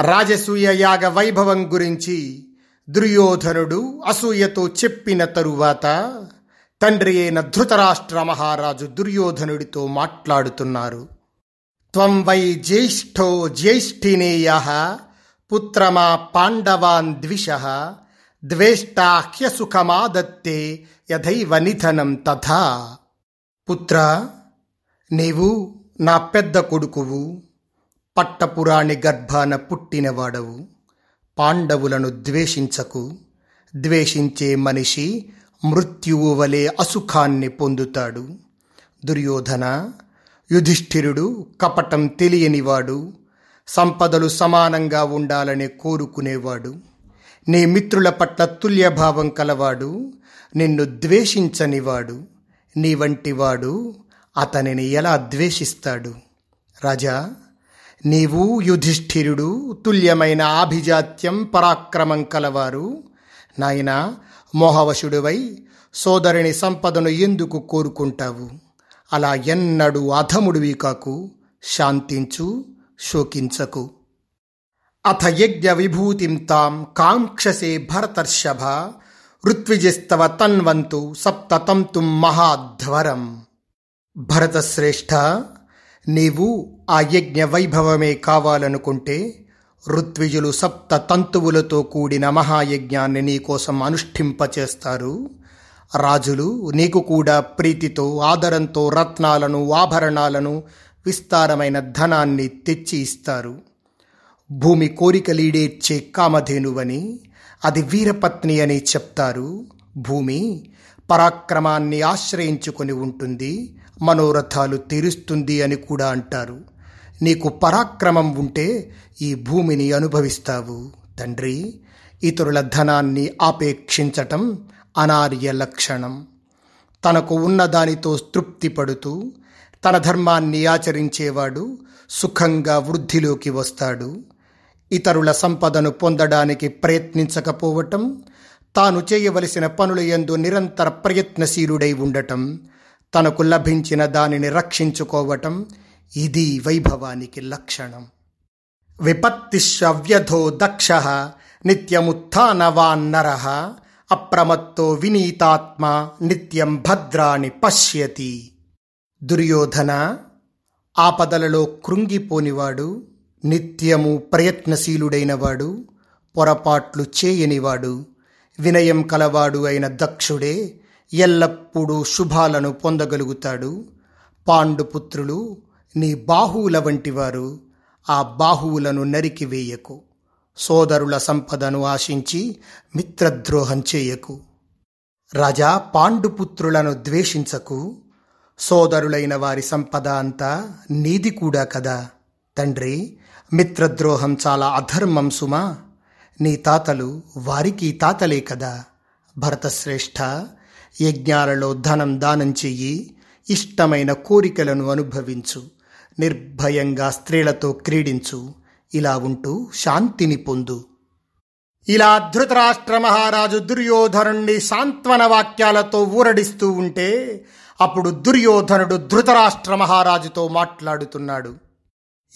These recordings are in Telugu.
రాజసూయ యాగ వైభవం గురించి దుర్యోధనుడు అసూయతో చెప్పిన తరువాత తండ్రి అయిన ధృతరాష్ట్ర మహారాజు దుర్యోధనుడితో మాట్లాడుతున్నారు. త్వం వై జ్యేష్ఠో జ్యేష్ఠినేయ పుత్రమా పాండవాన్ ద్విష ద్వేష్టాహ్యసుఖమాదత్తే యథైవ నిధనం తథా. పుత్ర నీవు నా పెద్ద కొడుకువు. పట్టపురాణి గర్భాన పుట్టినవాడవు. పాండవులను ద్వేషించకు. ద్వేషించే మనిషి మృత్యువు వలె అసుఖాన్ని పొందుతాడు. దుర్యోధన యుధిష్ఠిరుడు కపటం తెలియనివాడు. సంపదలు సమానంగా ఉండాలని కోరుకునేవాడు. నీ మిత్రుల పట్ల తుల్యభావం కలవాడు. నిన్ను ద్వేషించనివాడు. నీ వంటివాడు అతనిని ఎలా ద్వేషిస్తాడు? రాజా నీవు యుధిష్ఠిరుడు తుల్యమైన ఆభిజాత్యం పరాక్రమం కలవారు. నాయన మోహవశుడువై సోదరుని సంపదను ఎందుకు కోరుకుంటావు? అలా ఎన్నడూ అధముడివి కాకు శాంతించు శోకించకు. అథ యజ్ఞ విభూతిం తాం కాంక్షసే భరతర్షభ ఋత్విజిస్తవ తన్వంతు సప్తతంతు మహాధ్వరం. భరతశ్రేష్ఠ నీవు ఆ యజ్ఞ వైభవమే కావాలనుకుంటే ఋత్విజులు సప్త తంతువులతో కూడిన మహాయజ్ఞాన్ని నీకోసం అనుష్ఠింపచేస్తారు. రాజులు నీకు కూడా ప్రీతితో ఆదరంతో రత్నాలను ఆభరణాలను విస్తారమైన ధనాన్ని తెచ్చి ఇస్తారు. భూమి కోరికలీడేర్చే కామధేనువని అది వీరపత్ని అని చెప్తారు. భూమి పరాక్రమాన్ని ఆశ్రయించుకొని ఉంటుంది మనోరథాలు తీరుస్తుంది అని కూడా అంటారు. నీకు పరాక్రమం ఉంటే ఈ భూమిని అనుభవిస్తావు. తండ్రి ఇతరుల ధనాన్ని ఆపేక్షించటం అనార్య లక్షణం. తనకు ఉన్నదానితో తృప్తి పడుతూ తన ధర్మాన్ని ఆచరించేవాడు సుఖంగా వృద్ధిలోకి వస్తాడు. ఇతరుల సంపదను పొందడానికి ప్రయత్నించకపోవటం తాను చేయవలసిన పనుల యందు నిరంతర ప్రయత్నశీలుడై ఉండటం తనకు లభించిన దానిని రక్షించుకోవటం ఇది వైభవానికి లక్షణం. విపత్తిష్వ్యధో దక్ష నిత్యముత్నవాన్నర అప్రమత్తో వినీతాత్మ నిత్యం భద్రాని పశ్యతి. దుర్యోధన ఆపదలలో కృంగిపోనివాడు నిత్యము ప్రయత్నశీలుడైనవాడు పొరపాట్లు చేయనివాడు వినయం కలవాడు అయిన దక్షుడే ఎల్లప్పుడూ శుభాలను పొందగలుగుతాడు. పాండుపుత్రులు నీ బాహువుల వంటివారు ఆ బాహువులను నరికివేయకు సోదరుల సంపదను ఆశించి మిత్రద్రోహం చేయకు. రాజా పాండుపుత్రులను ద్వేషించకు. సోదరులైన వారి సంపద అంతా నీది కూడా కదా. తండ్రి మిత్రద్రోహం చాలా అధర్మం సుమా. నీ తాతలు వారికి తాతలే కదా. భరతశ్రేష్ఠ యజ్ఞాలలో ధనం దానం చెయ్యి ఇష్టమైన కోరికలను అనుభవించు. నిర్భయంగా స్త్రీలతో క్రీడించు. ఇలా ఉంటూ శాంతిని పొందు. ఇలా ధృతరాష్ట్ర మహారాజు దుర్యోధనుణ్ణి సాంత్వన వాక్యాలతో ఊరడిస్తూ ఉంటే అప్పుడు దుర్యోధనుడు ధృతరాష్ట్ర మహారాజుతో మాట్లాడుతున్నాడు.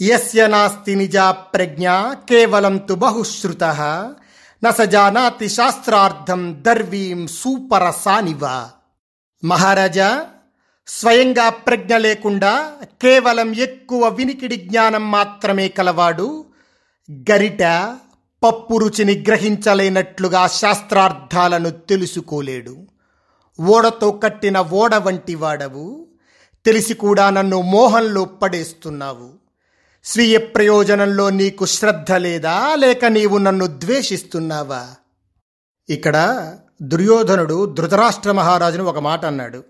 యస్య నాస్తి నిజా ప్రజ్ఞ కేవలం తు బహుశ్రుత నసజానాతి శాస్త్రార్థం దర్వీం సూపరసానివ. మహారాజా స్వయంగా ప్రజ్ఞ లేకుండా కేవలం ఎక్కువ వినికిడి జ్ఞానం మాత్రమే కలవాడు. గరిట పప్పు రుచిని గ్రహించలేనట్లుగా శాస్త్రార్థాలను తెలుసుకోలేడు. ఓడతో కట్టిన ఓడ వంటి వాడవు. తెలిసి కూడా నన్ను మోహంలో పడేస్తున్నావు. స్వీయ ప్రయోజనంలో నీకు శ్రద్ధ లేదా? లేక నీవు నన్ను ద్వేషిస్తున్నావా? ఇక్కడ దుర్యోధనుడు ధృతరాష్ట్ర మహారాజును ఒక మాట అన్నాడు.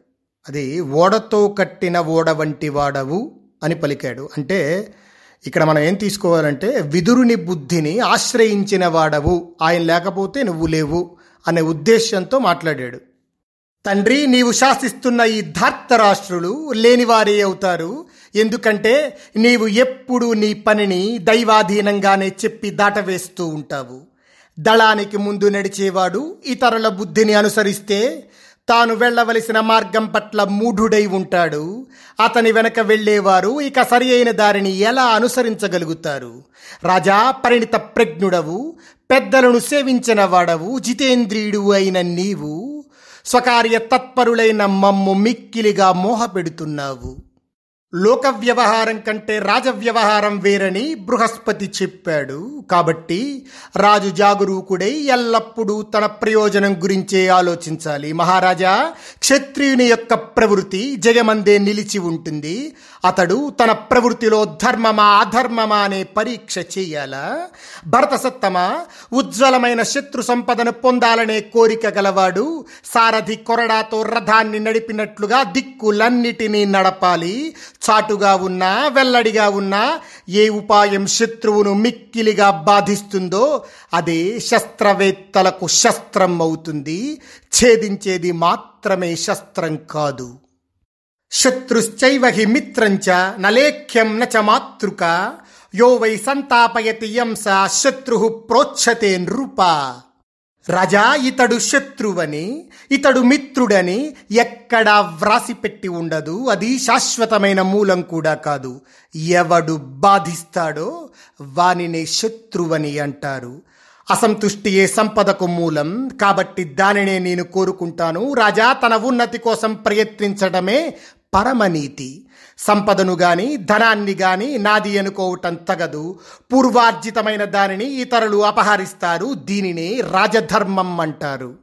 అది ఓడతో కట్టిన ఓడ వంటి వాడవు అని పలికాడు. అంటే ఇక్కడ మనం ఏం తీసుకోవాలంటే విదురుని బుద్ధిని ఆశ్రయించిన వాడవు ఆయన లేకపోతే నువ్వు లేవు అనే ఉద్దేశ్యంతో మాట్లాడాడు. తండ్రి నీవు శాసిస్తున్న ఈ ధార్తరాష్ట్రులు లేనివారే అవుతారు. ఎందుకంటే నీవు ఎప్పుడు నీ పనిని దైవాధీనంగానే చెప్పి దాటవేస్తూ ఉంటావు. దళానికి ముందు నడిచేవాడు ఇతరుల బుద్ధిని అనుసరిస్తే తాను వెళ్ళవలసిన మార్గం పట్ల మూఢుడై ఉంటాడు. అతని వెనక వెళ్ళేవారు ఇక సరి అయిన దారిని ఎలా అనుసరించగలుగుతారు? రాజా పరిణిత ప్రజ్ఞుడవు పెద్దలను సేవించిన వాడవు జితేంద్రియుడు అయిన నీవు స్వకార్య తత్పరులైన మమ్ము మిక్కిలిగా మోహపెడుతున్నావు. లోక వ్యవహారం కంటే రాజ వ్యవహారం వేరని బృహస్పతి చెప్పాడు. కాబట్టి రాజు జాగరూకుడై ఎల్లప్పుడూ తన ప్రయోజనం గురించే ఆలోచించాలి. మహారాజా క్షత్రియుని యొక్క ప్రవృత్తి జగమందే నిలిచి ఉంటుంది. అతడు తన ప్రవృత్తిలో ధర్మమా అధర్మమా అనే పరీక్ష చేయాలా. భరతసత్తమా ఉజ్వలమైన శత్రు సంపదను పొందాలనే కోరిక గలవాడు సారథి కొరడాతో రథాన్ని నడిపినట్లుగా దిక్కులన్నిటినీ నడపాలి. చాటుగా ఉన్నా వెల్లడిగా ఉన్నా ఏ ఉపాయం శత్రువును మిక్కిలిగా బాధిస్తుందో అదే శస్త్రవేత్తలకు శస్త్రం అవుతుంది. ఛేదించేది మాత్రమే శస్త్రం కాదు. శత్రుశ్చైవ హి మిత్రంచ నలేఖ్యం నచ మాతృక యో వై సంతాపయతి యంస శత్రు ప్రోచ్ఛతే నృప రజా ఇతడు శత్రువని ఇతడు మిత్రుడని ఎక్కడా వ్రాసిపెట్టి ఉండదు అది శాశ్వతమైన మూలం కూడా కాదు. ఎవడు బాధిస్తాడో వానినే శత్రువని అంటారు. అసంతుష్టియే సంపదకు మూలం కాబట్టి దానినే నేను కోరుకుంటాను. రాజా తన ఉన్నతి కోసం ప్రయత్నించడమే పరమనీతి. సంపదను గాని ధనాన్ని గాని నాది అనుకోవటం తగదు. పూర్వార్జితమైన దానిని ఇతరులు అపహరిస్తారు. దీనినే రాజధర్మం అంటారు.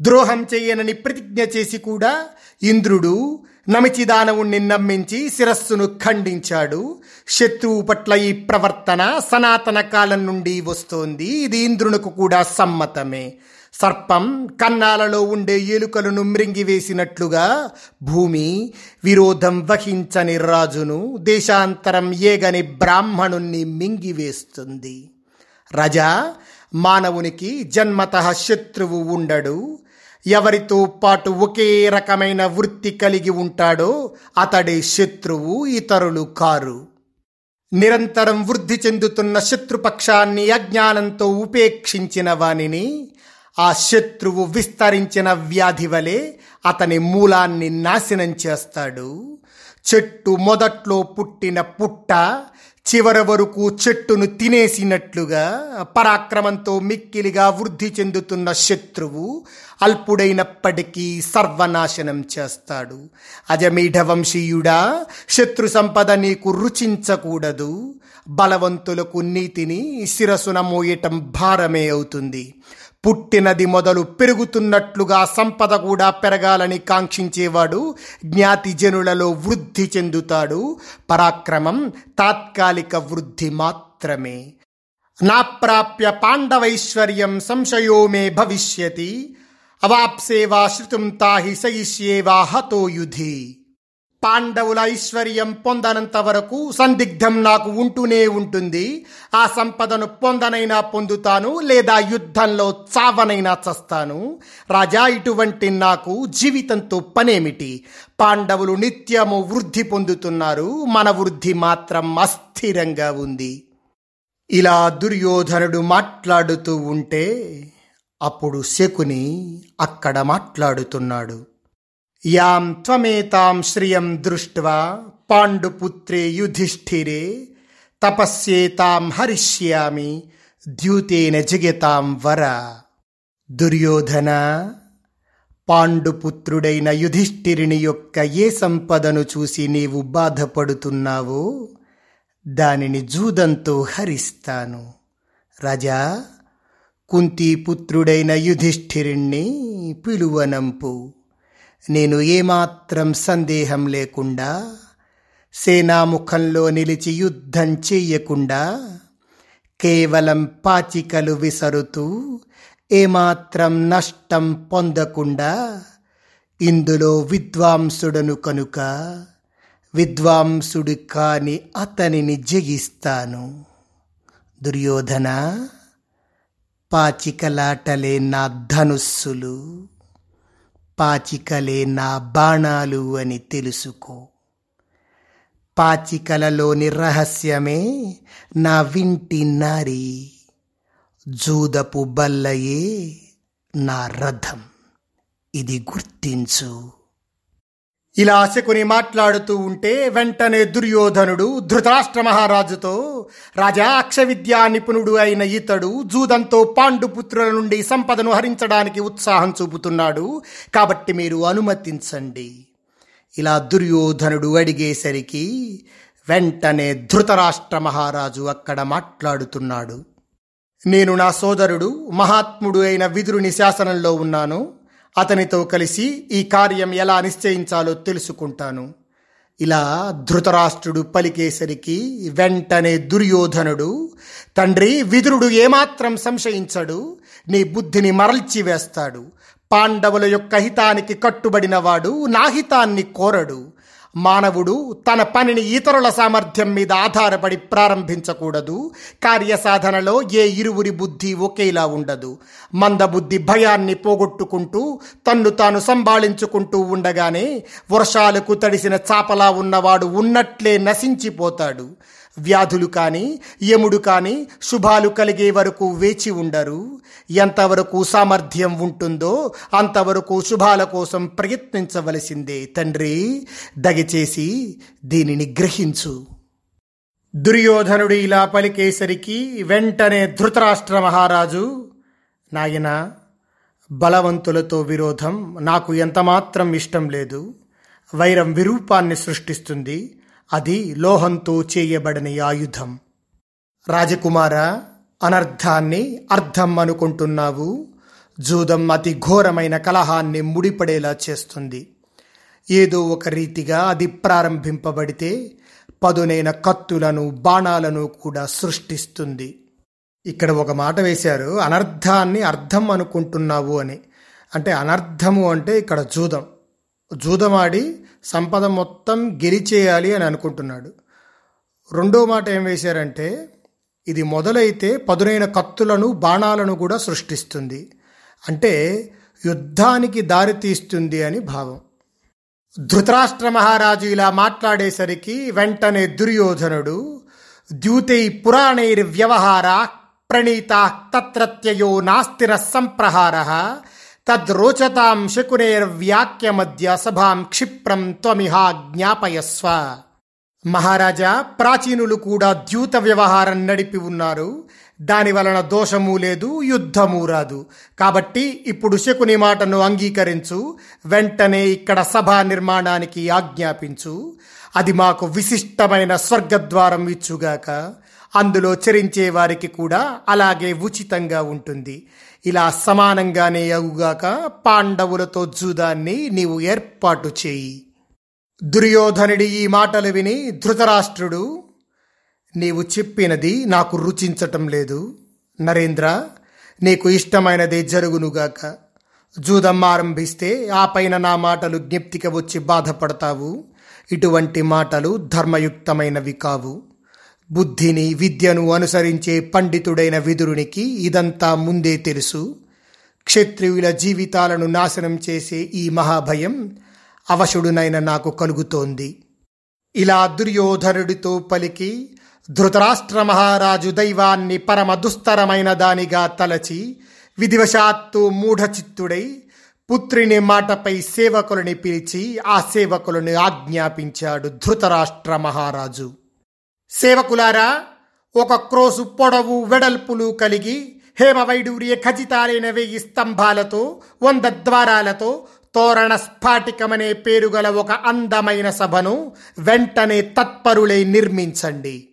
ద్రోహం చేయనని ప్రతిజ్ఞ చేసి కూడా ఇంద్రుడు నమిచిదానవుణ్ణి నమ్మించి శిరస్సును ఖండించాడు. శత్రువు పట్ల ఈ ప్రవర్తన సనాతన కాలం నుండి వస్తోంది. ఇది ఇంద్రునకు కూడా సమ్మతమే. సర్పం కన్నాలలో ఉండే ఎలుకలను మృంగివేసినట్లుగా భూమి విరోధం వహించని రాజును దేశాంతరం ఏగని బ్రాహ్మణుణ్ణి మింగివేస్తుంది. రజా మానవునికి జన్మత శత్రువు ఉండడు. ఎవరితో పాటు ఒకే రకమైన వృత్తి కలిగి ఉంటాడో అతడే శత్రువు ఇతరులు కారు. నిరంతరం వృద్ధి చెందుతున్న శత్రుపక్షాన్ని అజ్ఞానంతో ఉపేక్షించిన వానిని ఆ శత్రువు విస్తరించిన వ్యాధి వలె అతని మూలాన్ని నాశనం చేస్తాడు. చెట్టు మొదట్లో పుట్టిన పుట్ట చివరి వరకు చెట్టును తినేసినట్లుగా పరాక్రమంతో మిక్కిలిగా వృద్ధి చెందుతున్న శత్రువు అల్పుడైనప్పటికీ సర్వనాశనం చేస్తాడు. అజమీఢ వంశీయుడా శత్రు సంపద నీకు రుచించకూడదు. బలవంతులకు నీతిని శిరసున మోయటం భారమే అవుతుంది. పుట్టినది మొదలు పెరుగుతున్నట్లుగా సంపద కూడా పెరగాలని కాంక్షించేవాడు జ్ఞాతిజనులలో వృద్ధి చెందుతాడు. పరాక్రమం తాత్కాలిక వృద్ధి మాత్రమే. నా ప్రాప్య పాండవైశ్వర్యం సంశయో మే భవిష్యతి. అవాప్సేవా శృతం తాహి సయిష్యేవా హతో యుధి. పాండవుల ఐశ్వర్యం పొందనంత వరకు సందిగ్ధం నాకు ఉంటూనే ఉంటుంది. ఆ సంపదను పొందనైనా పొందుతాను లేదా యుద్ధంలో చావనైనా చస్తాను. రాజా ఇటువంటి నాకు జీవితంతో పనేమిటి? పాండవులు నిత్యము వృద్ధి పొందుతున్నారు. మన వృద్ధి మాత్రం అస్థిరంగా ఉంది. ఇలా దుర్యోధనుడు మాట్లాడుతూ ఉంటే అప్పుడు శకుని అక్కడ మాట్లాడుతున్నాడు. యాం త్వమేతాం శ్రియం దృష్ట్వా పాండుపుత్రే యుధిష్ఠిరే తపస్యేతాం హరిష్యామి ద్యూతేన జిగతాం వర. దుర్యోధన పాండుపుత్రుడైన యుధిష్ఠిరిని యొక్క ఏ సంపదను చూసి నీవు బాధపడుతున్నావో దానిని జూదంతో హరిస్తాను. రాజా కుంతీపుత్రుడైన యుధిష్ఠిరిణ్ణి పిలువనంపు. నేను ఏమాత్రం సందేహం లేకుండా సేనాముఖంలో నిలిచి యుద్ధం చెయ్యకుండా కేవలం పాచికలు విసరుతూ ఏమాత్రం నష్టం పొందకుండా ఇందులో విద్వాంసుడను కనుక విద్వాంసుడు కాని అతనిని జయిస్తాను. దుర్యోధన పాచికలాటలే నా ధనుస్సులు. పాచికలే నా బాణాలు అని తెలుసుకో. పాచికలలోని రహస్యమే నా వింటి నారి. జూదపు బల్లయే నా రథం. ఇది గుర్తించు. ఇలా శకుని మాట్లాడుతూ ఉంటే వెంటనే దుర్యోధనుడు ధృతరాష్ట్ర మహారాజుతో రాజా అక్షవిద్యా నిపుణుడు అయిన ఇతడు జూదంతో పాండుపుత్రుల నుండి సంపదను హరించడానికి ఉత్సాహం చూపుతున్నాడు. కాబట్టి మీరు అనుమతించండి. ఇలా దుర్యోధనుడు అడిగేసరికి వెంటనే ధృతరాష్ట్ర మహారాజు అక్కడ మాట్లాడుతున్నాడు. నేను నా సోదరుడు మహాత్ముడు అయిన విదురుని శాసనంలో ఉన్నాను. అతనితో కలిసి ఈ కార్యం ఎలా నిశ్చయించాలో తెలుసుకుంటాను. ఇలా ధృతరాష్ట్రుడు పలికేసరికి వెంటనే దుర్యోధనుడు తండ్రి విదురుడు ఏమాత్రం సంశయించడు నీ బుద్ధిని మరల్చి వేస్తాడు పాండవుల యొక్క హితానికి కట్టుబడినవాడు నా హితాన్ని కోరడు. మానవుడు తన పనిని ఇతరుల సామర్థ్యం మీద ఆధారపడి ప్రారంభించకూడదు. కార్యసాధనలో ఏ ఇరువురి బుద్ధి ఒకేలా ఉండదు. మందబుద్ధి భయాన్ని పోగొట్టుకుంటూ తన్ను తాను సంభాళించుకుంటూ ఉండగానే వర్షాలకు తడిసిన చాపలా ఉన్నవాడు ఉన్నట్లే నశించిపోతాడు. వ్యాధులు కానీ యముడు కానీ శుభాలు కలిగే వరకు వేచి ఉండరు. ఎంతవరకు సామర్థ్యం ఉంటుందో అంతవరకు శుభాల కోసం ప్రయత్నించవలసిందే తండ్రి. దయచేసి దీనిని గ్రహించు. దుర్యోధనుడు ఇలా పలికేసరికి వెంటనే ధృతరాష్ట్ర మహారాజు నాయన బలవంతులతో విరోధం నాకు ఎంతమాత్రం ఇష్టం లేదు. వైరం విరూపాన్ని సృష్టిస్తుంది. అది లోహంతో చేయబడని ఆయుధం. రాజకుమార అనర్థాన్ని అర్థం అనుకుంటున్నావు? జూదం అతి ఘోరమైన కలహాన్ని ముడిపడేలా చేస్తుంది. ఏదో ఒక రీతిగా అది ప్రారంభింపబడితే పదునైన కత్తులను బాణాలను కూడా సృష్టిస్తుంది. ఇక్కడ ఒక మాట వేశారు అనర్థాన్ని అర్థం అనుకుంటున్నావు అని. అంటే అనర్థము అంటే ఇక్కడ జూదం. జూదమాడి సంపద మొత్తం గెలిచేయాలి అని అనుకుంటున్నాడు. రెండో మాట ఏం వేశారంటే ఇది మొదలైతే పదునైన కత్తులను బాణాలను కూడా సృష్టిస్తుంది. అంటే యుద్ధానికి దారితీస్తుంది అని భావం. ధృతరాష్ట్ర మహారాజు ఇలా మాట్లాడేసరికి వెంటనే దుర్యోధనుడు ద్యూతై పురాణైర్వ్యవహార ప్రణీత తత్రత్యయో నాస్తిర సంప్రహార తద్రోచతాం శకునేర్వ్యాక్యమద్య సభాం క్షిప్రం త్వమిహా జ్ఞాపయస్వ. మహారాజా ప్రాచీనులు కూడా ద్యూత వ్యవహారం నడిపి ఉన్నారు. దాని వలన దోషము లేదు యుద్ధము రాదు. కాబట్టి ఇప్పుడు శకుని మాటను అంగీకరించు వెంటనే ఇక్కడ సభా నిర్మాణానికి ఆజ్ఞాపించు. అది మాకు విశిష్టమైన స్వర్గద్వారం ఇచ్చుగాక. అందులో చరించే వారికి కూడా అలాగే ఉచితంగా ఉంటుంది. ఇలా సమానంగానే అగుగాక పాండవులతో జూదాన్ని నీవు ఏర్పాటు చేయి. దుర్యోధనుడి ఈ మాటలు విని ధృతరాష్ట్రుడు నీవు చెప్పినది నాకు రుచించటం లేదు. నరేంద్ర నీకు ఇష్టమైనదే జరుగునుగాక. జూదం ఆరంభిస్తే ఆ పైన నా మాటలు జ్ఞప్తికి వచ్చి బాధపడతావు. ఇటువంటి మాటలు ధర్మయుక్తమైనవి కావు. బుద్ధిని విద్యను అనుసరించే పండితుడైన విదురునికి ఇదంతా ముందే తెలుసు. క్షత్రియుల జీవితాలను నాశనం చేసే ఈ మహాభయం అవశుడునైన నాకు కలుగుతోంది. ఇలా దుర్యోధనుడితో పలికి ధృతరాష్ట్ర మహారాజు దైవాన్ని పరమ దుస్తరమైన దానిగా తలచి విధివశాత్తు మూఢచిత్తుడై పుత్రిని మాటపై సేవకులని పిలిచి ఆ సేవకులను ఆజ్ఞాపించాడు ధృతరాష్ట్ర మహారాజు. సేవకులారా ఒక క్రోసు పొడవు వెడల్పులు కలిగి హేమవైడూర్య ఖచ్చితాలైన వెయ్యి స్తంభాలతో వంద ద్వారాలతో తోరణ స్ఫాటికమనే పేరుగల ఒక అందమైన సభను వెంటనే తత్పరులై నిర్మించండి.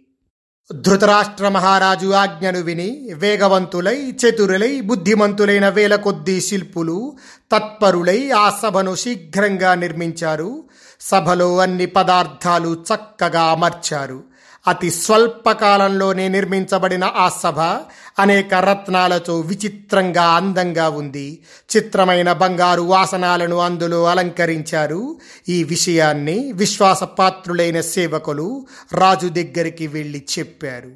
ధృతరాష్ట్ర మహారాజు ఆజ్ఞను విని వేగవంతులై చతురులై బుద్ధిమంతులైన వేల కొద్దీ శిల్పులు తత్పరులై ఆ సభను శీఘ్రంగా నిర్మించారు. సభలో అన్ని పదార్థాలు చక్కగా అమర్చారు. అతి స్వల్పకాలంలోనే నిర్మించబడిన ఆ సభ అనేక రత్నాలతో విచిత్రంగా అందంగా ఉంది. చిత్రమైన బంగారు వాసనాలను అందులో అలంకరించారు. ఈ విషయాన్ని విశ్వాసపాత్రులైన సేవకులు రాజు దగ్గరికి వెళ్ళి చెప్పారు.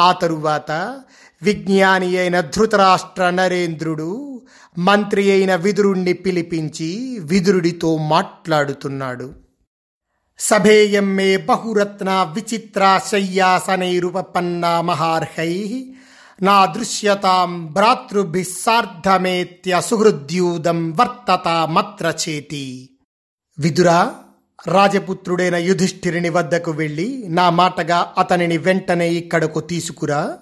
ఆ తరువాత విజ్ఞాని అయిన ధృతరాష్ట్ర నరేంద్రుడు మంత్రి అయిన విదురుణ్ణి పిలిపించి విదురుడితో మాట్లాడుతున్నాడు. సభేయం మే బహురత్న విచిత్రాశయ్యాసనైరుపన్నా మహార్హై నా దృశ్యతాం భ్రాతృభి సార్ధమేత్య సుహృద్యూదం వర్తత మత్ర చేతి. విదురా రాజపుత్రుడైన యుధిష్ఠిరుని వద్దకు వెళ్ళి నా మాటగా అతనిని వెంటనే ఇక్కడకు తీసుకురా.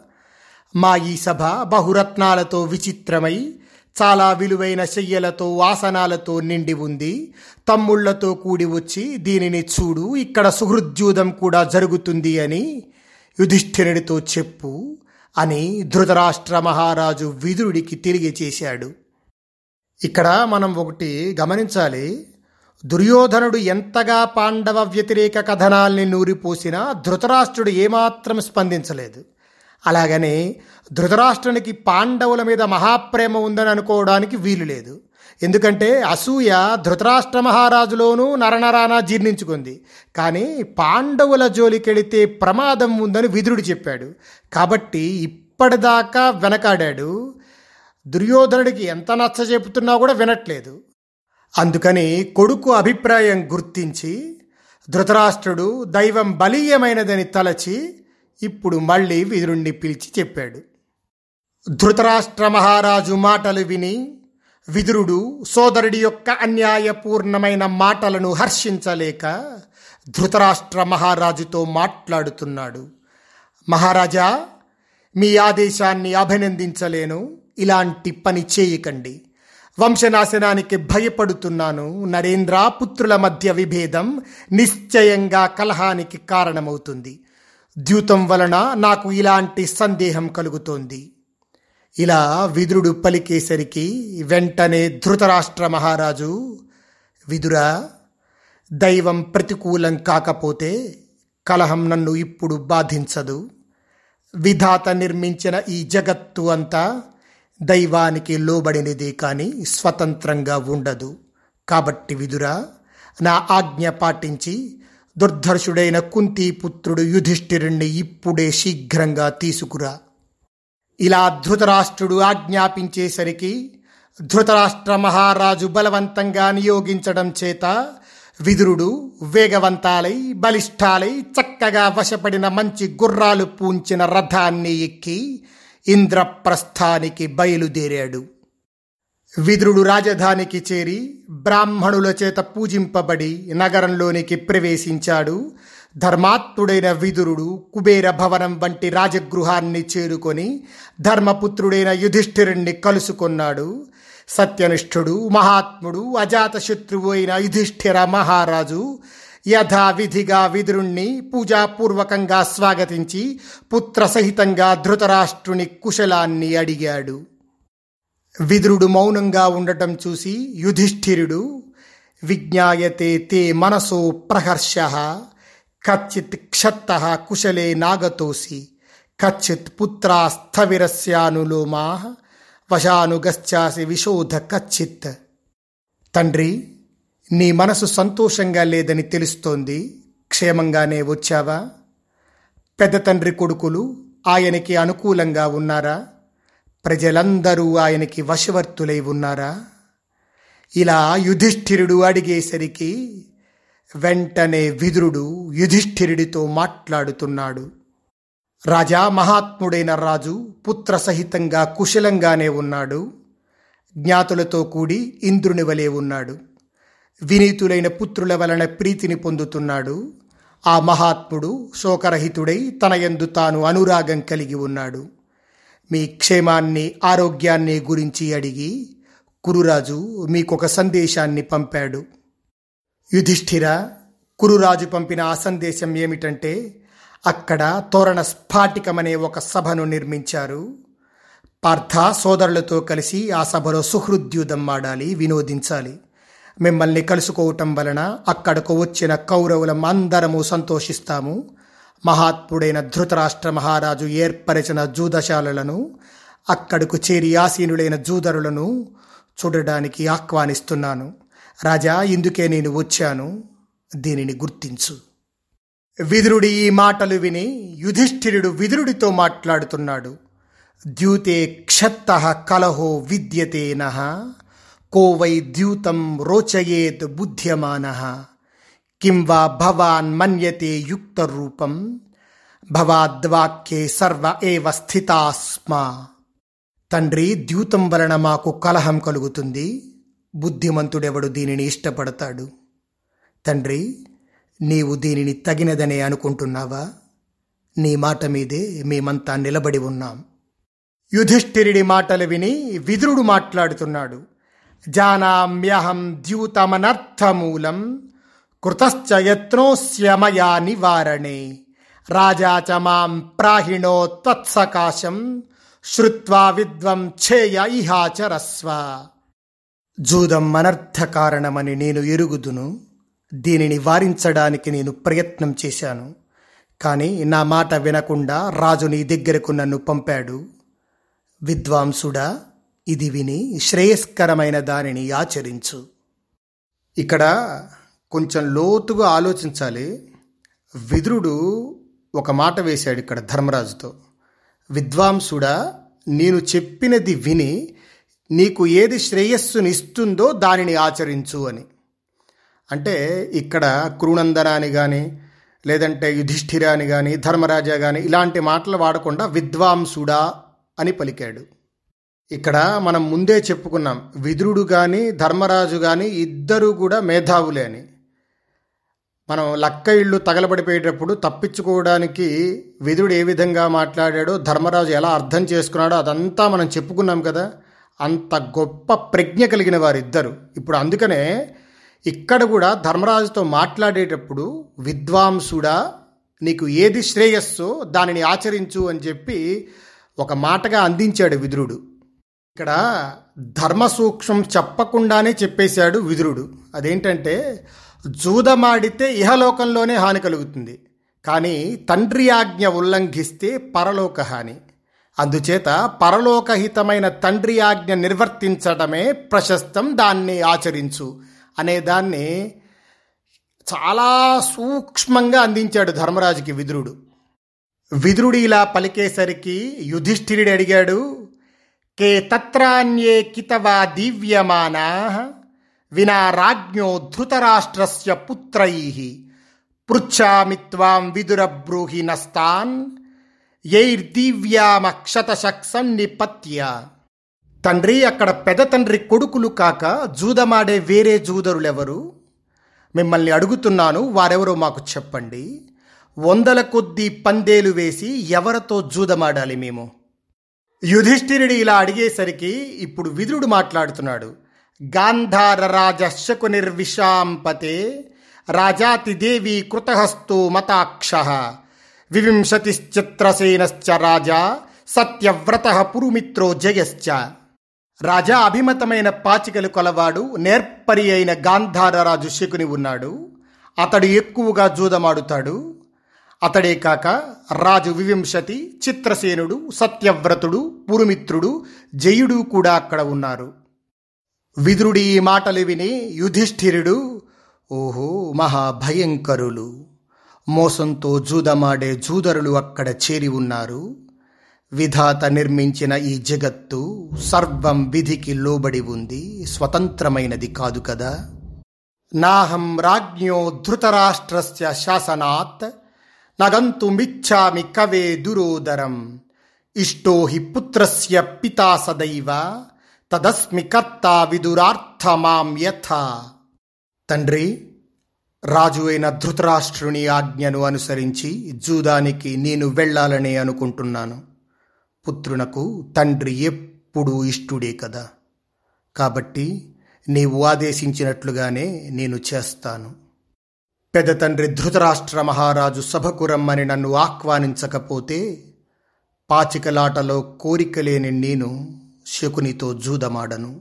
మా ఈ సభ బహురత్నాలతో విచిత్రమై చాలా విలువైన శయ్యలతో వాసనాలతో నిండి ఉంది. తమ్ముళ్ళతో కూడి వచ్చి దీనిని చూడు ఇక్కడ సుహృద్యూదం కూడా జరుగుతుంది అని యుధిష్ఠిరుడితో చెప్పు అని ధృతరాష్ట్ర మహారాజు విదురుడికి తెలియచేశాడు ఇక్కడ మనం ఒకటి గమనించాలి. దుర్యోధనుడు ఎంతగా పాండవ వ్యతిరేక కథనాల్ని నూరిపోసినా ధృతరాష్ట్రుడు ఏమాత్రం స్పందించలేదు. అలాగనే ధృతరాష్ట్రునికి పాండవుల మీద మహాప్రేమ ఉందని అనుకోవడానికి వీలు లేదు. ఎందుకంటే అసూయ ధృతరాష్ట్ర మహారాజులోనూ నరనరాన జీర్ణించుకుంది. కానీ పాండవుల జోలికెళితే ప్రమాదం ఉందని విదురుడు చెప్పాడు. కాబట్టి ఇప్పటిదాకా వెనకాడాడు. దుర్యోధనుడికి ఎంత నచ్చ చెబుతున్నా కూడా వినట్లేదు. అందుకని కొడుకు అభిప్రాయం గుర్తించి ధృతరాష్ట్రుడు దైవం బలీయమైనదని తలచి ఇప్పుడు మళ్ళీ విదురుణ్ణి పిలిచి చెప్పాడు. ధృతరాష్ట్ర మహారాజు మాటలు విని విదురుడు సోదరుడి యొక్క అన్యాయపూర్ణమైన మాటలను హర్షించలేక ధృతరాష్ట్ర మహారాజుతో మాట్లాడుతున్నాడు. మహారాజా మీ ఆదేశాన్ని అభినందించలేను. ఇలాంటి పని చేయకండి. వంశనాశనానికి భయపడుతున్నాను. నరేంద్ర పుత్రుల మధ్య విభేదం నిశ్చయంగా కలహానికి కారణమవుతుంది. ద్యూతం వలన నాకు ఇలాంటి సందేహం కలుగుతోంది. ఇలా విదురుడు పలికేసరికి వెంటనే ధృతరాష్ట్ర మహారాజు విదురా దైవం ప్రతికూలం కాకపోతే కలహం నన్ను ఇప్పుడు బాధించదు. విధాత నిర్మించిన ఈ జగత్తు అంతా దైవానికి లోబడినదే కానీ స్వతంత్రంగా ఉండదు. కాబట్టి విదురా నా ఆజ్ఞ పాటించి దుర్ధర్షుడైన కుంతీపుత్రుడు యుధిష్ఠిరుణ్ణి ఇప్పుడే శీఘ్రంగా తీసుకురా. ఇలా ధృతరాష్ట్రుడు ఆజ్ఞాపించేసరికి ధృతరాష్ట్ర మహారాజు బలవంతంగా నియోగించడం చేత విదురుడు వేగవంతాలై బలిష్టాలై చక్కగా వశపడిన మంచి గుర్రాలు పూంచిన రథాన్ని ఎక్కి ఇంద్రప్రస్థానికి బయలుదేరాడు. విదురుడు రాజధానికి చేరి బ్రాహ్మణుల చేత పూజింపబడి నగరంలోనికి ప్రవేశించాడు. ధర్మాత్ముడైన విదురుడు కుబేర భవనం వంటి రాజగృహాన్ని చేరుకొని ధర్మపుత్రుడైన యుధిష్ఠిరుణ్ణి కలుసుకొన్నాడు. సత్యనిష్ఠుడు మహాత్ముడు అజాతశత్రువు అయిన యుధిష్ఠిర మహారాజు యథావిధిగా విదురుణ్ణి పూజాపూర్వకంగా స్వాగతించి పుత్రసహితంగా ధృతరాష్ట్రుని కుశలాన్ని అడిగాడు. విదురుడు మౌనంగా ఉండటం చూసి యుధిష్ఠిరుడు విజ్ఞాయతే తే మనసో ప్రహర్ష కచ్చిత్ క్షత్త కుశలే నాగతోసి కచ్చిత్ పుత్రాస్థవిరస్యానులోమా వశానుగశ్చాసి విశోధ కచ్చిత్. తండ్రి నీ మనసు సంతోషంగా లేదని తెలుస్తోంది క్షేమంగానే వచ్చావా? పెద్ద తండ్రి కొడుకులు ఆయనకి అనుకూలంగా ఉన్నారా? ప్రజలందరూ ఆయనకి వశవర్తులై ఉన్నారా? ఇలా యుధిష్ఠిరుడు అడిగేసరికి వెంటనే విదురుడు యుధిష్ఠిరుడితో మాట్లాడుతున్నాడు. రాజా మహాత్ముడైన రాజు పుత్ర సహితంగా కుశలంగానే ఉన్నాడు. జ్ఞాతులతో కూడి ఇంద్రుని వలె ఉన్నాడు. వినీతులైన పుత్రుల వలన ప్రీతిని పొందుతున్నాడు. ఆ మహాత్ముడు శోకరహితుడై తన యందు తాను అనురాగం కలిగి ఉన్నాడు. మీ క్షేమాన్ని ఆరోగ్యాన్ని గురించి అడిగి కురురాజు మీకొక సందేశాన్ని పంపాడు. యుధిష్ఠిర కురురాజు పంపిన ఆ సందేశం ఏమిటంటే అక్కడ తోరణ స్ఫాటికమనే ఒక సభను నిర్మించారు. పార్థ సోదరులతో కలిసి ఆ సభలో సుహృద్యూదం ఆడాలి వినోదించాలి. మిమ్మల్ని కలుసుకోవటం వలన అక్కడకు వచ్చిన కౌరవులం అందరము సంతోషిస్తాము. మహాత్ముడైన ధృతరాష్ట్ర మహారాజు ఏర్పరిచిన జూదశాలలను అక్కడకు చేరి ఆసీనులైన జూదరులను చూడడానికి ఆహ్వానిస్తున్నాను. రాజా ఇందుకే నేను వచ్చాను. దీనిని గుర్తించు. విదురుడి ఈ మాటలు విని యుధిష్ఠిరుడు విదురుడితో మాట్లాడుతున్నాడు. ద్యూతే క్షత్త కలహో విద్యతే కోవై కో వై ద్యూతం రోచయేత్ బుద్ధ్యమాన. కిం వా భవాన్ మన్యతే యుక్త రూపం భవాద్వాక్యే సర్వ ఏవ స్థితాస్మా. తండ్రి ద్యూతం వలన మాకు కలహం కలుగుతుంది. బుద్ధిమంతుడెవడు దీనిని ఇష్టపడతాడు? తండ్రి నీవు దీనిని తగినదనే అనుకుంటున్నావా? నీ మాట మీదే మేమంతా నిలబడి ఉన్నాం. యుధిష్ఠిరుడి మాటలు విని విదురుడు మాట్లాడుతున్నాడు. జానామ్యహం ద్యూతమనర్థమూలం కృతశ్చ యత్నోస్యమయా నివారణే. రాజా చ మాం ప్రాహిణో త్వత్సకాశం శ్రుత్వా విద్వం ఛేయ ఇహాచరస్వ జూదం అనర్థ కారణమని నేను ఎరుగుదును. దీనిని వారించడానికి నేను ప్రయత్నం చేశాను. కానీ నా మాట వినకుండా రాజు నీ దగ్గరకు నన్ను పంపాడు. విద్వాంసుడా ఇది విని శ్రేయస్కరమైన దానిని ఆచరించు. ఇక్కడ కొంచెం లోతుగా ఆలోచించాలి. విదురుడు ఒక మాట వేశాడు ఇక్కడ ధర్మరాజుతో. విద్వాంసుడా నేను చెప్పినది విని నీకు ఏది శ్రేయస్సునిస్తుందో దానిని ఆచరించు అని. అంటే ఇక్కడ క్రూనందన అని కానీ లేదంటే యుధిష్ఠిర అని కానీ ధర్మరాజా కానీ ఇలాంటి మాటలు వాడకుండా విద్వాంసుడా అని పలికాడు. ఇక్కడ మనం ముందే చెప్పుకున్నాం విదురుడు కానీ ధర్మరాజు కానీ ఇద్దరు కూడా మేధావులే అని. మనం లక్క ఇళ్ళు తగలబడిపోయేటప్పుడు తప్పించుకోవడానికి విదురుడు ఏ విధంగా మాట్లాడాడో ధర్మరాజు ఎలా అర్థం చేసుకున్నాడో అదంతా మనం చెప్పుకున్నాం కదా. అంత గొప్ప ప్రజ్ఞ కలిగిన వారిద్దరు. ఇప్పుడు అందుకనే ఇక్కడ కూడా ధర్మరాజుతో మాట్లాడేటప్పుడు విద్వాంసుడా నీకు ఏది శ్రేయస్సో దానిని ఆచరించు అని చెప్పి ఒక మాటగా అందించాడు విదురుడు. ఇక్కడ ధర్మ సూక్ష్మం చెప్పకుండానే చెప్పేశాడు విదురుడు. అదేంటంటే జూదమాడితే ఇహలోకంలోనే హాని కలుగుతుంది. కానీ తండ్రి ఆజ్ఞ ఉల్లంఘిస్తే పరలోక హాని. అందుచేత పరలోకహితమైన తండ్రి ఆజ్ఞ నిర్వర్తించడమే ప్రశస్తం దాన్ని ఆచరించు అనేదాన్ని చాలా సూక్ష్మంగా అందించాడు ధర్మరాజుకి విదురుడు. విదురుడు ఇలా పలికేసరికి యుధిష్ఠిరుడు అడిగాడు కే తత్రాన్యే కితవా దివ్యమానా? వినా రాజ్ఞో ధృతరాష్ట్రస్య పుత్రై. పృచ్ఛామి త్వాం విదురబ్రూహి నస్తాన్. యైర్దివ్యామక్షతశక్సన్నిపత్య తండ్రి అక్కడ పెద తండ్రి కొడుకులు కాక జూదమాడే వేరే జూదరులెవరు? మిమ్మల్ని అడుగుతున్నాను వారెవరో మాకు చెప్పండి. వందల కొద్దీ పందేలు వేసి ఎవరితో జూదమాడాలి మేము? యుధిష్ఠిరుడు ఇలా అడిగేసరికి ఇప్పుడు విదురుడు మాట్లాడుతున్నాడు. గాంధార రాజశకు నిర్విషాంపతే రాజాతిదేవి కృతహస్తో మతాక్ష. వివింశతిశ్చిత్రసేనశ్చ రాజా సత్యవ్రత పురుమిత్రో జయశ్చ రాజా అభిమతమైన పాచికలు కొలవాడు నేర్పరి అయిన గాంధారరాజు శకుని ఉన్నాడు. అతడు ఎక్కువగా జూదమాడుతాడు. అతడే కాక రాజు వివింశతి చిత్రసేనుడు సత్యవ్రతుడు పురుమిత్రుడు జయుడు కూడా అక్కడ ఉన్నారు. విదురుడి ఈ మాటలు విని యుధిష్ఠిరుడు ఓహో మహాభయంకరులు! మోసంతో జూదమాడే జూదరులు అక్కడ చేరి ఉన్నారు. విధాత నిర్మించిన ఈ జగత్తు సర్వం విధికి లోబడి ఉంది స్వతంత్రమైనది కాదు కదా? నాహం రాజ్ఞో ధృతరాష్ట్రస్య శాసనాత్ నగంతుమిచ్చామి కవే దురోదరం. ఇష్టో హి పుత్రస్య పితా సదైవ తదస్మి కర్త విదురార్థమాం యథ. తండ్రి రాజు అయిన ధృతరాష్ట్రుని ఆజ్ఞను అనుసరించి జూదానికి నేను వెళ్ళాలని అనుకుంటున్నాను. పుత్రునకు తండ్రి ఎప్పుడూ ఇష్టుడే కదా. కాబట్టి నీవు ఆదేశించినట్లుగానే నేను చేస్తాను. పెద్ద తండ్రి ధృతరాష్ట్ర మహారాజు సభకు రమ్మని నన్ను ఆహ్వానించకపోతే పాచికలాటలో కోరిక లేని నేను శకునితో జూదమాడను.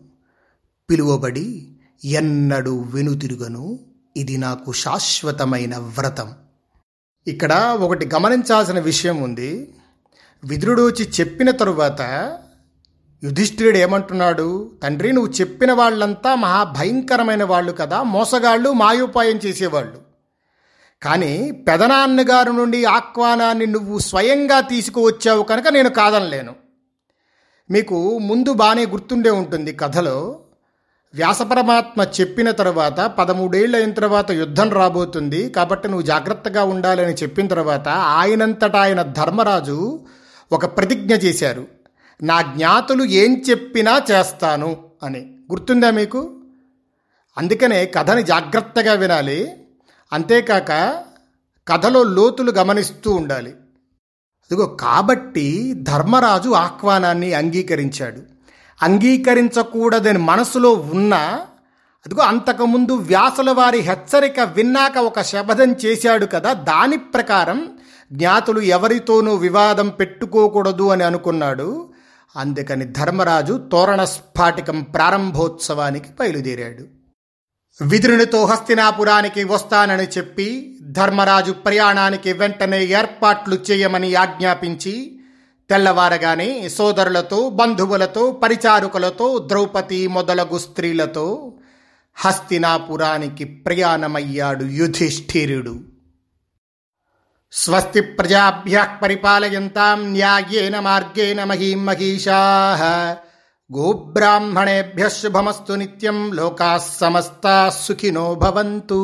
పిలువబడి ఎన్నడూ వెనుతిరుగను. ఇది నాకు శాశ్వతమైన వ్రతం. ఇక్కడ ఒకటి గమనించాల్సిన విషయం ఉంది. విదురుడు వచ్చి చెప్పిన తరువాత యుధిష్ఠిరుడు ఏమంటున్నాడు? తండ్రి నువ్వు చెప్పిన వాళ్ళంతా మహాభయంకరమైన వాళ్ళు కదా మోసగాళ్ళు మాయోపాయం చేసేవాళ్ళు. కానీ పెదనాన్నగారు నుండి ఆహ్వానాన్ని నువ్వు స్వయంగా తీసుకువచ్చావు కనుక నేను కాదనలేను. మీకు ముందు బాగానే గుర్తుండే ఉంటుంది కథలో వ్యాసపరమాత్మ చెప్పిన తర్వాత పదమూడేళ్ళు అయిన తర్వాత యుద్ధం రాబోతుంది. కాబట్టి నువ్వు జాగ్రత్తగా ఉండాలని చెప్పిన తర్వాత ఆయనంతటా ఆయన ధర్మరాజు ఒక ప్రతిజ్ఞ చేశారు. నా జ్ఞాతులు ఏం చెప్పినా చేస్తాను అని. గుర్తుందా మీకు? అందుకనే కథని జాగ్రత్తగా వినాలి. అంతేకాక కథలో లోతులు గమనిస్తూ ఉండాలి. అదిగో కాబట్టి ధర్మరాజు ఆహ్వానాన్ని అంగీకరించాడు. అంగీకరించకూడదని మనసులో ఉన్నా అదిగో అంతకుముందు వ్యాసుల వారి హెచ్చరిక విన్నాక ఒక శపథం చేశాడు కదా దాని ప్రకారం జ్ఞాతులు ఎవరితోనూ వివాదం పెట్టుకోకూడదు అని అనుకున్నాడు. అందుకని ధర్మరాజు తోరణ స్ఫాటికం ప్రారంభోత్సవానికి బయలుదేరాడు. విదురునితో హస్తినాపురానికి వస్తానని చెప్పి ధర్మరాజు ప్రయాణానికి వెంటనే ఏర్పాట్లు చేయమని ఆజ్ఞాపించి తెల్లవారగానే సోదరులతో బంధువులతో పరిచారుకులతో ద్రౌపది మొదలగు స్త్రీలతో హస్తినాపురానికి ప్రయాణమయ్యాడు యుధిష్ఠిరుడు. స్వస్తి ప్రజాభ్య పరిపాలయంతాం న్యాయేన మార్గేణ మహీం మహిషా. గోబ్రాహ్మణేభ్య శుభమస్తు నిత్యం లోకా సమస్తా సుఖినో భవంతు.